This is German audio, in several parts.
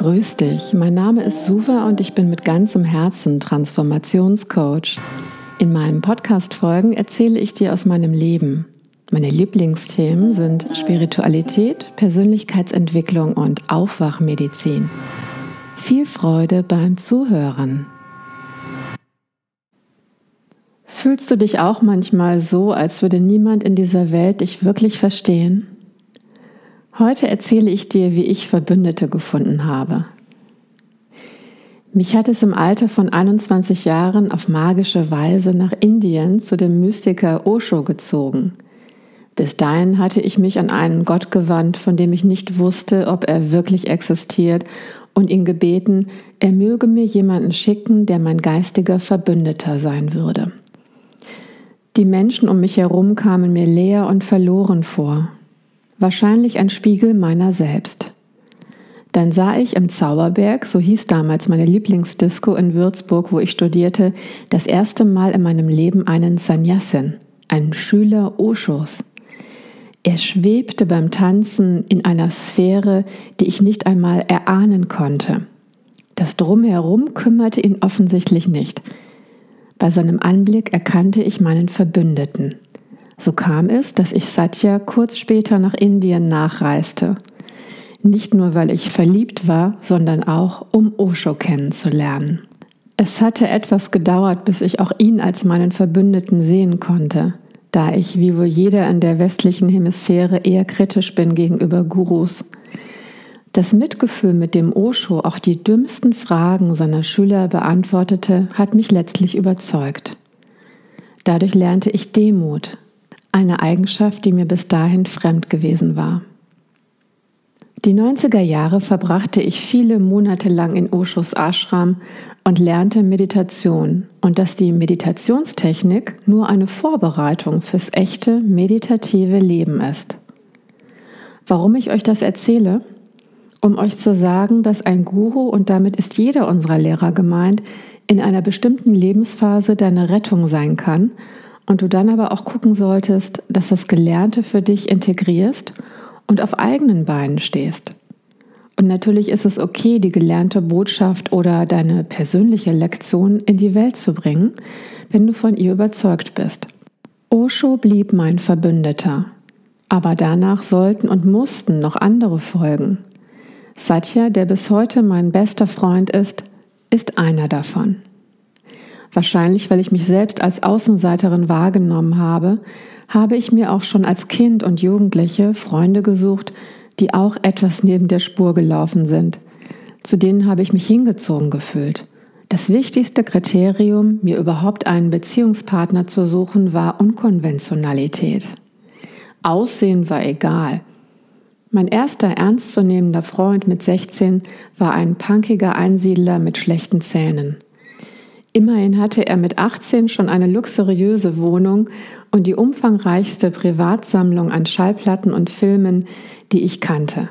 Grüß dich, mein Name ist Suva und ich bin mit ganzem Herzen Transformationscoach. In meinen Podcast-Folgen erzähle ich dir aus meinem Leben. Meine Lieblingsthemen sind Spiritualität, Persönlichkeitsentwicklung und Aufwachmedizin. Viel Freude beim Zuhören. Fühlst du dich auch manchmal so, als würde niemand in dieser Welt dich wirklich verstehen? Heute erzähle ich dir, wie ich Verbündete gefunden habe. Mich hat es im Alter von 21 Jahren auf magische Weise nach Indien zu dem Mystiker Osho gezogen. Bis dahin hatte ich mich an einen Gott gewandt, von dem ich nicht wusste, ob er wirklich existiert, und ihn gebeten, er möge mir jemanden schicken, der mein geistiger Verbündeter sein würde. Die Menschen um mich herum kamen mir leer und verloren vor, wahrscheinlich ein Spiegel meiner selbst. Dann sah ich im Zauberberg, so hieß damals meine Lieblingsdisco in Würzburg, wo ich studierte, das erste Mal in meinem Leben einen Sannyasin, einen Schüler Oshos. Er schwebte beim Tanzen in einer Sphäre, die ich nicht einmal erahnen konnte. Das Drumherum kümmerte ihn offensichtlich nicht. Bei seinem Anblick erkannte ich meinen Verbündeten. So kam es, dass ich Satya kurz später nach Indien nachreiste. Nicht nur, weil ich verliebt war, sondern auch, um Osho kennenzulernen. Es hatte etwas gedauert, bis ich auch ihn als meinen Verbündeten sehen konnte, da ich, wie wohl jeder in der westlichen Hemisphäre, eher kritisch bin gegenüber Gurus. Das Mitgefühl, mit dem Osho auch die dümmsten Fragen seiner Schüler beantwortete, hat mich letztlich überzeugt. Dadurch lernte ich Demut, eine Eigenschaft, die mir bis dahin fremd gewesen war. Die 90er Jahre verbrachte ich viele Monate lang in Oshos Ashram und lernte Meditation und dass die Meditationstechnik nur eine Vorbereitung fürs echte meditative Leben ist. Warum ich euch das erzähle? Um euch zu sagen, dass ein Guru, und damit ist jeder unserer Lehrer gemeint, in einer bestimmten Lebensphase deine Rettung sein kann und du dann aber auch gucken solltest, dass das Gelernte für dich integrierst und auf eigenen Beinen stehst. Und natürlich ist es okay, die gelernte Botschaft oder deine persönliche Lektion in die Welt zu bringen, wenn du von ihr überzeugt bist. Osho blieb mein Verbündeter, aber danach sollten und mussten noch andere folgen. Satya, der bis heute mein bester Freund ist, ist einer davon. Wahrscheinlich, weil ich mich selbst als Außenseiterin wahrgenommen habe, habe ich mir auch schon als Kind und Jugendliche Freunde gesucht, die auch etwas neben der Spur gelaufen sind. Zu denen habe ich mich hingezogen gefühlt. Das wichtigste Kriterium, mir überhaupt einen Beziehungspartner zu suchen, war Unkonventionalität. Aussehen war egal. Mein erster ernstzunehmender Freund mit 16 war ein punkiger Einsiedler mit schlechten Zähnen. Immerhin hatte er mit 18 schon eine luxuriöse Wohnung und die umfangreichste Privatsammlung an Schallplatten und Filmen, die ich kannte.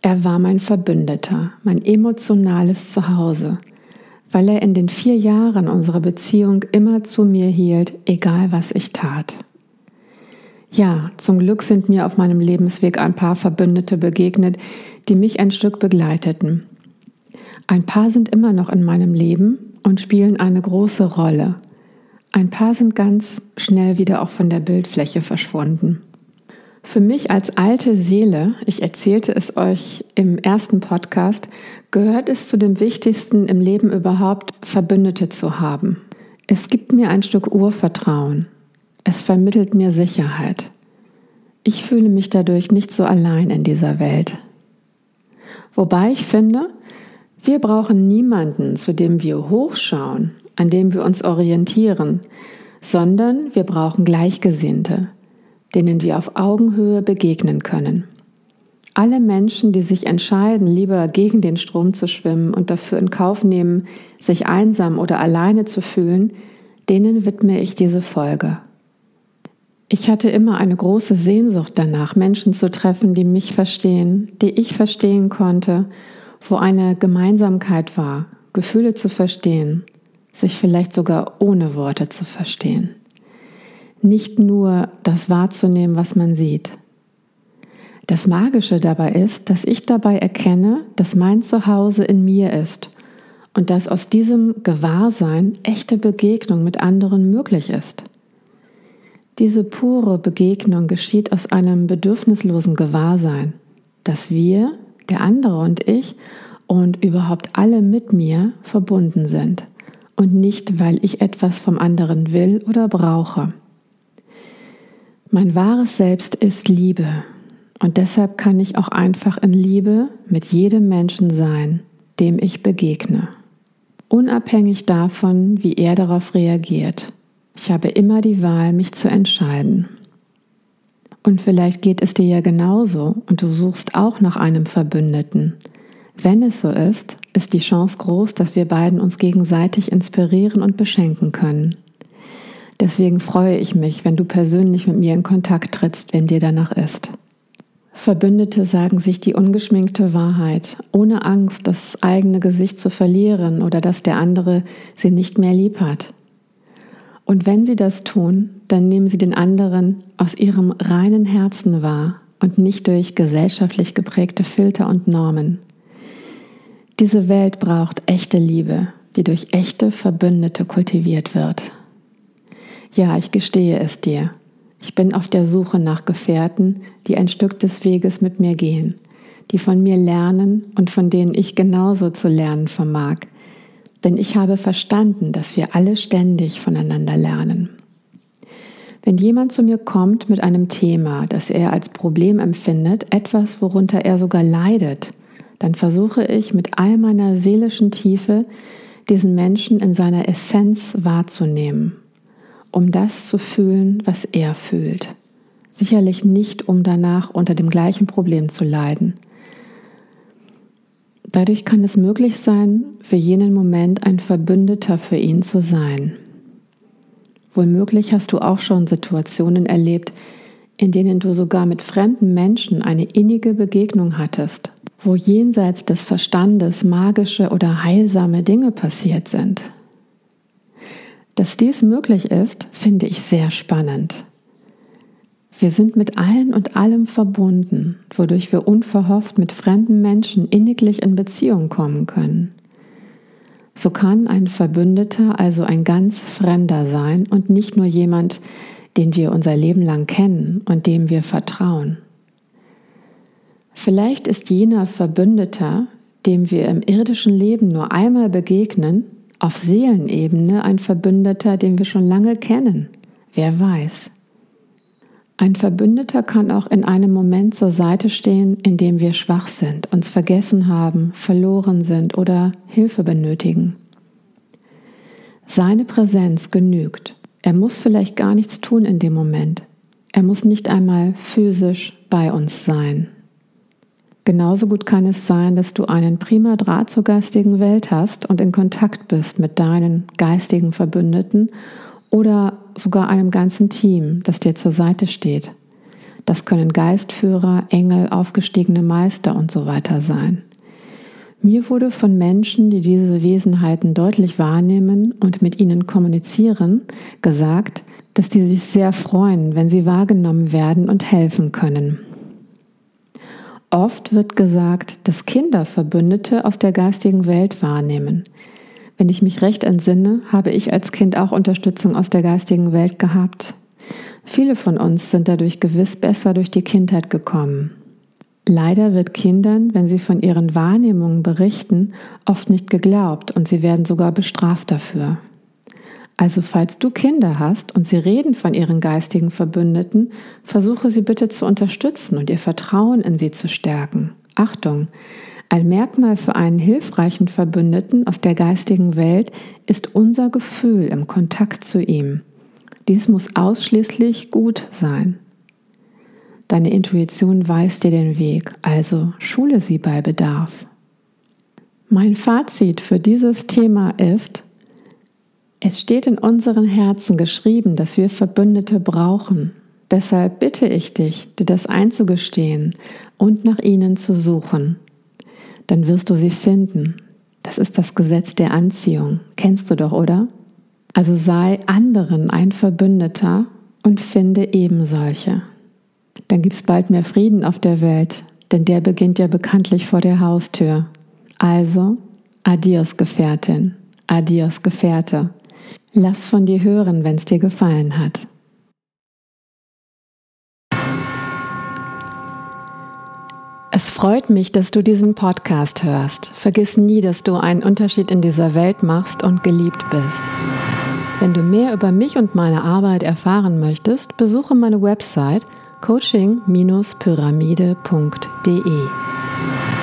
Er war mein Verbündeter, mein emotionales Zuhause, weil er in den vier Jahren unserer Beziehung immer zu mir hielt, egal was ich tat. Ja, zum Glück sind mir auf meinem Lebensweg ein paar Verbündete begegnet, die mich ein Stück begleiteten. Ein paar sind immer noch in meinem Leben und spielen eine große Rolle. Ein paar sind ganz schnell wieder auch von der Bildfläche verschwunden. Für mich als alte Seele, ich erzählte es euch im ersten Podcast, gehört es zu dem Wichtigsten im Leben überhaupt, Verbündete zu haben. Es gibt mir ein Stück Urvertrauen. Es vermittelt mir Sicherheit. Ich fühle mich dadurch nicht so allein in dieser Welt. Wobei ich finde, wir brauchen niemanden, zu dem wir hochschauen, an dem wir uns orientieren, sondern wir brauchen Gleichgesinnte, denen wir auf Augenhöhe begegnen können. Alle Menschen, die sich entscheiden, lieber gegen den Strom zu schwimmen und dafür in Kauf nehmen, sich einsam oder alleine zu fühlen, denen widme ich diese Folge. Ich hatte immer eine große Sehnsucht danach, Menschen zu treffen, die mich verstehen, die ich verstehen konnte wo eine Gemeinsamkeit war, Gefühle zu verstehen, sich vielleicht sogar ohne Worte zu verstehen. Nicht nur das wahrzunehmen, was man sieht. Das Magische dabei ist, dass ich dabei erkenne, dass mein Zuhause in mir ist und dass aus diesem Gewahrsein echte Begegnung mit anderen möglich ist. Diese pure Begegnung geschieht aus einem bedürfnislosen Gewahrsein, dass wir, der andere und ich und überhaupt alle mit mir verbunden sind und nicht, weil ich etwas vom anderen will oder brauche. Mein wahres Selbst ist Liebe und deshalb kann ich auch einfach in Liebe mit jedem Menschen sein, dem ich begegne. Unabhängig davon, wie er darauf reagiert. Ich habe immer die Wahl, mich zu entscheiden. Und vielleicht geht es dir ja genauso und du suchst auch nach einem Verbündeten. Wenn es so ist, ist die Chance groß, dass wir beiden uns gegenseitig inspirieren und beschenken können. Deswegen freue ich mich, wenn du persönlich mit mir in Kontakt trittst, wenn dir danach ist. Verbündete sagen sich die ungeschminkte Wahrheit, ohne Angst, das eigene Gesicht zu verlieren oder dass der andere sie nicht mehr lieb hat. Und wenn sie das tun, dann nehmen sie den anderen aus ihrem reinen Herzen wahr und nicht durch gesellschaftlich geprägte Filter und Normen. Diese Welt braucht echte Liebe, die durch echte Verbündete kultiviert wird. Ja, ich gestehe es dir. Ich bin auf der Suche nach Gefährten, die ein Stück des Weges mit mir gehen, die von mir lernen und von denen ich genauso zu lernen vermag. Denn ich habe verstanden, dass wir alle ständig voneinander lernen. Wenn jemand zu mir kommt mit einem Thema, das er als Problem empfindet, etwas, worunter er sogar leidet, dann versuche ich mit all meiner seelischen Tiefe diesen Menschen in seiner Essenz wahrzunehmen um das zu fühlen, was er fühlt. Sicherlich nicht, um danach unter dem gleichen Problem zu leiden. Dadurch kann es möglich sein, für jenen Moment ein Verbündeter für ihn zu sein. Wohlmöglich hast du auch schon Situationen erlebt, in denen du sogar mit fremden Menschen eine innige Begegnung hattest, wo jenseits des Verstandes magische oder heilsame Dinge passiert sind. Dass dies möglich ist, finde ich sehr spannend. Wir sind mit allen und allem verbunden, wodurch wir unverhofft mit fremden Menschen inniglich in Beziehung kommen können. So kann ein Verbündeter also ein ganz Fremder sein und nicht nur jemand, den wir unser Leben lang kennen und dem wir vertrauen. Vielleicht ist jener Verbündeter, dem wir im irdischen Leben nur einmal begegnen, auf Seelenebene ein Verbündeter, den wir schon lange kennen. Wer weiß. Ein Verbündeter kann auch in einem Moment zur Seite stehen, in dem wir schwach sind, uns vergessen haben, verloren sind oder Hilfe benötigen. Seine Präsenz genügt. Er muss vielleicht gar nichts tun in dem Moment. Er muss nicht einmal physisch bei uns sein. Genauso gut kann es sein, dass du einen prima Draht zur geistigen Welt hast und in Kontakt bist mit deinen geistigen Verbündeten oder sogar einem ganzen Team, das dir zur Seite steht. Das können Geistführer, Engel, aufgestiegene Meister und so weiter sein. Mir wurde von Menschen, die diese Wesenheiten deutlich wahrnehmen und mit ihnen kommunizieren, gesagt, dass die sich sehr freuen, wenn sie wahrgenommen werden und helfen können. Oft wird gesagt, dass Kinder Verbündete aus der geistigen Welt wahrnehmen. Wenn ich mich recht entsinne, habe ich als Kind auch Unterstützung aus der geistigen Welt gehabt. Viele von uns sind dadurch gewiss besser durch die Kindheit gekommen. Leider wird Kindern, wenn sie von ihren Wahrnehmungen berichten, oft nicht geglaubt und sie werden sogar bestraft dafür. Also falls du Kinder hast und sie reden von ihren geistigen Verbündeten, versuche sie bitte zu unterstützen und ihr Vertrauen in sie zu stärken. Achtung! Ein Merkmal für einen hilfreichen Verbündeten aus der geistigen Welt ist unser Gefühl im Kontakt zu ihm. Dies muss ausschließlich gut sein. Deine Intuition weist dir den Weg, also schule sie bei Bedarf. Mein Fazit für dieses Thema ist, es steht in unseren Herzen geschrieben, dass wir Verbündete brauchen. Deshalb bitte ich dich, dir das einzugestehen und nach ihnen zu suchen. Dann wirst du sie finden. Das ist das Gesetz der Anziehung. Kennst du doch, oder? Also sei anderen ein Verbündeter und finde ebensolche. Dann gibt es bald mehr Frieden auf der Welt, denn der beginnt ja bekanntlich vor der Haustür. Also, adios Gefährtin, adios Gefährte. Lass von dir hören, wenn es dir gefallen hat. Es freut mich, dass du diesen Podcast hörst. Vergiss nie, dass du einen Unterschied in dieser Welt machst und geliebt bist. Wenn du mehr über mich und meine Arbeit erfahren möchtest, besuche meine Website coaching-pyramide.de.